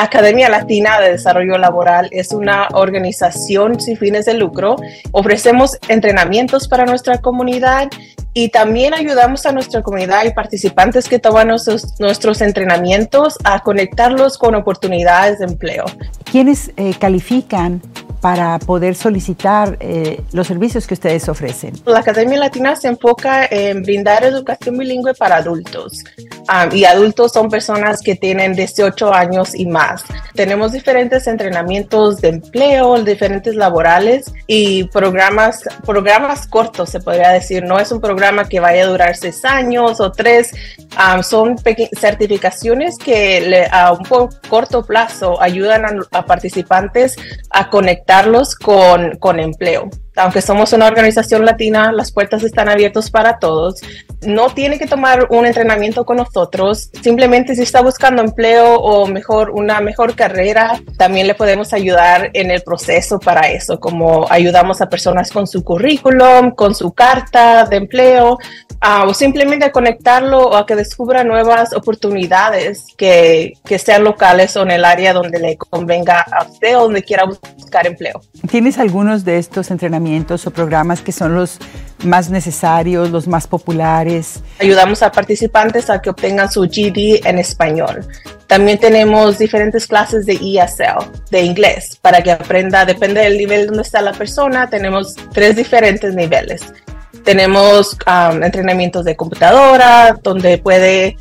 La Academia Latina de Desarrollo Laboral es una organización sin fines de lucro. Ofrecemos entrenamientos para nuestra comunidad y también ayudamos a nuestra comunidad y participantes que toman nuestros, entrenamientos a conectarlos con oportunidades de empleo. ¿Quiénes eh, califican para poder solicitar eh, los servicios que ustedes ofrecen? La Academia Latina se enfoca en brindar educación bilingüe para adultos. Um, y adultos son personas que tienen 18 años y más. Tenemos diferentes entrenamientos de empleo, diferentes laborales y programas, programas cortos, se podría decir. No es un programa que vaya a durar seis años o tres. Um, son certificaciones que a un corto plazo ayudan a, a participantes a conectarlos con, con empleo aunque somos una organización latina, las puertas están abiertas para todos. No tiene que tomar un entrenamiento con nosotros. Simplemente si está buscando empleo o mejor una mejor carrera, también le podemos ayudar en el proceso para eso, como ayudamos a personas con su currículum, con su carta de empleo, o simplemente conectarlo o a que descubra nuevas oportunidades que, que sean locales o en el área donde le convenga a usted o donde quiera buscar empleo. ¿Tienes algunos de estos entrenamientos o programas que son los más necesarios, los más populares? Ayudamos a participantes a que obtengan su GD en español. También tenemos diferentes clases de ESL, de inglés, para que aprenda, depende del nivel donde está la persona, tenemos tres diferentes niveles. Tenemos um, entrenamientos de computadora, donde puede,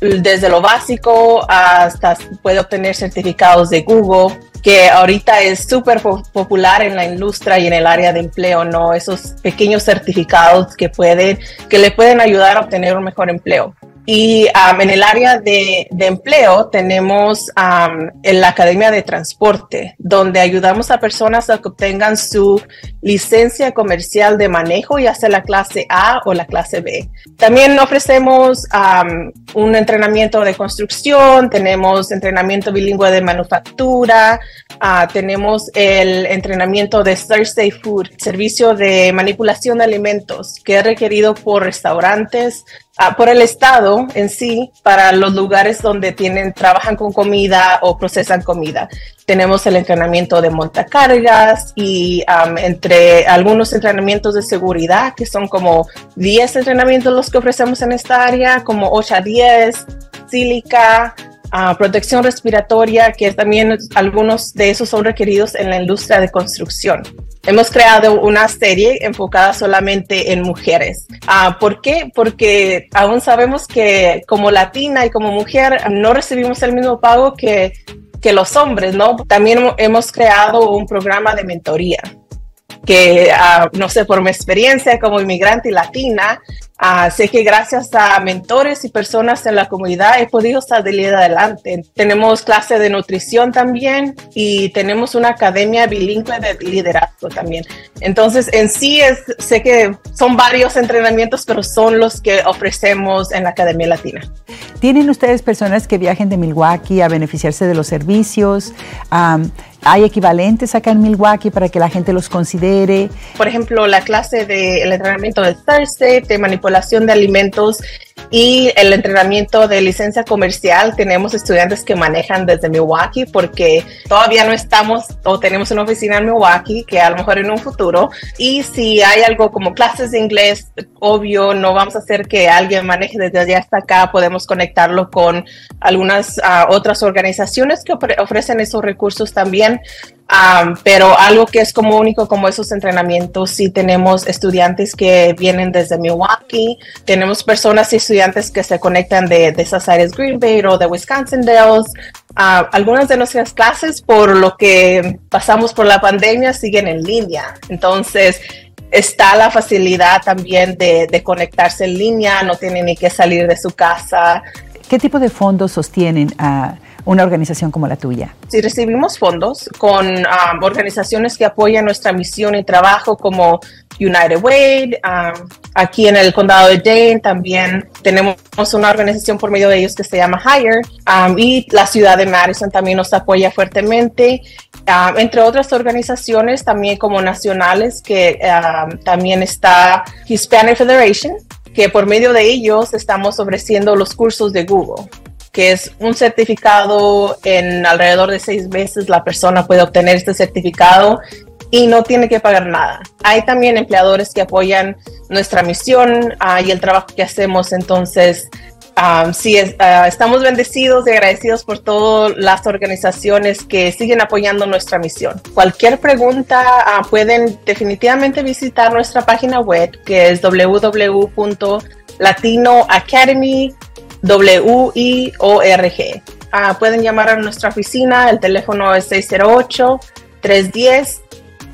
desde lo básico hasta puede obtener certificados de Google, que ahorita es súper popular en la industria y en el área de empleo, ¿no? Esos pequeños certificados que pueden, que le pueden ayudar a obtener un mejor empleo. Y um, en el área de, empleo tenemos um, la Academia de Transporte, donde ayudamos a personas a que obtengan su licencia comercial de manejo, ya sea la clase A o la clase B. También ofrecemos um, un entrenamiento de construcción, tenemos entrenamiento bilingüe de manufactura, uh, tenemos el entrenamiento de Thursday Food, servicio de manipulación de alimentos que es requerido por restaurantes, Ah, por el Estado en sí para los lugares donde tienen, trabajan con comida o procesan comida. Tenemos el entrenamiento de montacargas y entre algunos entrenamientos de seguridad, que son como 10 entrenamientos los que ofrecemos en esta área, como 8 a 10, sílica, ah, protección respiratoria, que también algunos de esos son requeridos en la industria de construcción. Hemos creado una serie enfocada solamente en mujeres. Ah, ¿Por qué? Porque aún sabemos que como latina y como mujer no recibimos el mismo pago que, que los hombres, ¿no? También hemos creado un programa de mentoría que, ah, no sé, por mi experiencia como inmigrante latina, uh, sé que gracias a mentores y personas en la comunidad he podido salir adelante. Tenemos clase de nutrición también y tenemos una academia bilingüe de liderazgo también. Entonces, en sí, es, sé que son varios entrenamientos, pero son los que ofrecemos en la Academia Latina. ¿Tienen ustedes personas que viajen de Milwaukee a beneficiarse de los servicios? ¿Hay equivalentes acá en Milwaukee para que la gente los considere? Por ejemplo, la clase de entrenamiento de Thursday, de manipulación de alimentos y el entrenamiento de licencia comercial. Tenemos estudiantes que manejan desde Milwaukee porque todavía no estamos o tenemos una oficina en Milwaukee que a lo mejor en un futuro. Y si hay algo como clases de inglés, obvio, no vamos a hacer que alguien maneje desde allá hasta acá. Podemos conectarlo con algunas ah, otras organizaciones que ofrecen esos recursos también pero algo que es como único como esos entrenamientos, sí tenemos estudiantes que vienen desde Milwaukee, tenemos personas y estudiantes que se conectan de, de esas áreas Green Bay o de Wisconsin Dells. algunas de nuestras clases, por lo que pasamos por la pandemia, siguen en línea. Entonces, está la facilidad también de, de conectarse en línea, no tienen ni que salir de su casa. ¿Qué tipo de fondos sostienen a una organización como la tuya? Sí, recibimos fondos con um, organizaciones que apoyan nuestra misión y trabajo como United Way. Um, aquí en el condado de Dane también tenemos una organización por medio de ellos que se llama Hire um, y la ciudad de Madison también nos apoya fuertemente. entre otras organizaciones también como nacionales que también está Hispanic Federation que por medio de ellos estamos ofreciendo los cursos de Google que es un certificado en alrededor de seis meses la persona puede obtener este certificado y no tiene que pagar nada. Hay también empleadores que apoyan nuestra misión ah, y el trabajo que hacemos, entonces Um, sí, ah, estamos bendecidos y agradecidos por todas las organizaciones que siguen apoyando nuestra misión. Cualquier pregunta pueden definitivamente visitar nuestra página web que es www.latinoacademy.org. Ah, pueden llamar a nuestra oficina, el teléfono es 608 310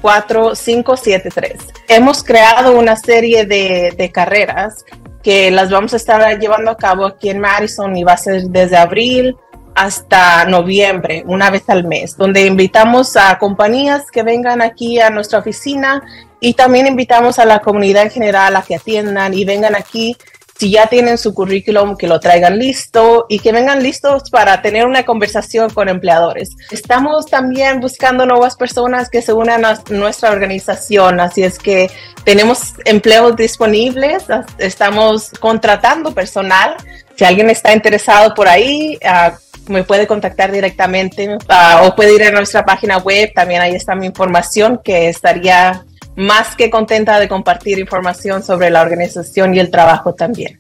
4573. Hemos creado una serie de, de carreras que las vamos a estar llevando a cabo aquí en Madison y va a ser desde abril hasta noviembre, una vez al mes, donde invitamos a compañías que vengan aquí a nuestra oficina y también invitamos a la comunidad en general a que atiendan y vengan aquí si ya tienen su currículum, que lo traigan listo y que vengan listos para tener una conversación con empleadores. Estamos también buscando nuevas personas que se unan a nuestra organización, así es que tenemos empleos disponibles, estamos contratando personal. Si alguien está interesado por ahí, ah, me puede contactar directamente ah, o puede ir a nuestra página web, también ahí está mi información que estaría más que contenta de compartir información sobre la organización y el trabajo también.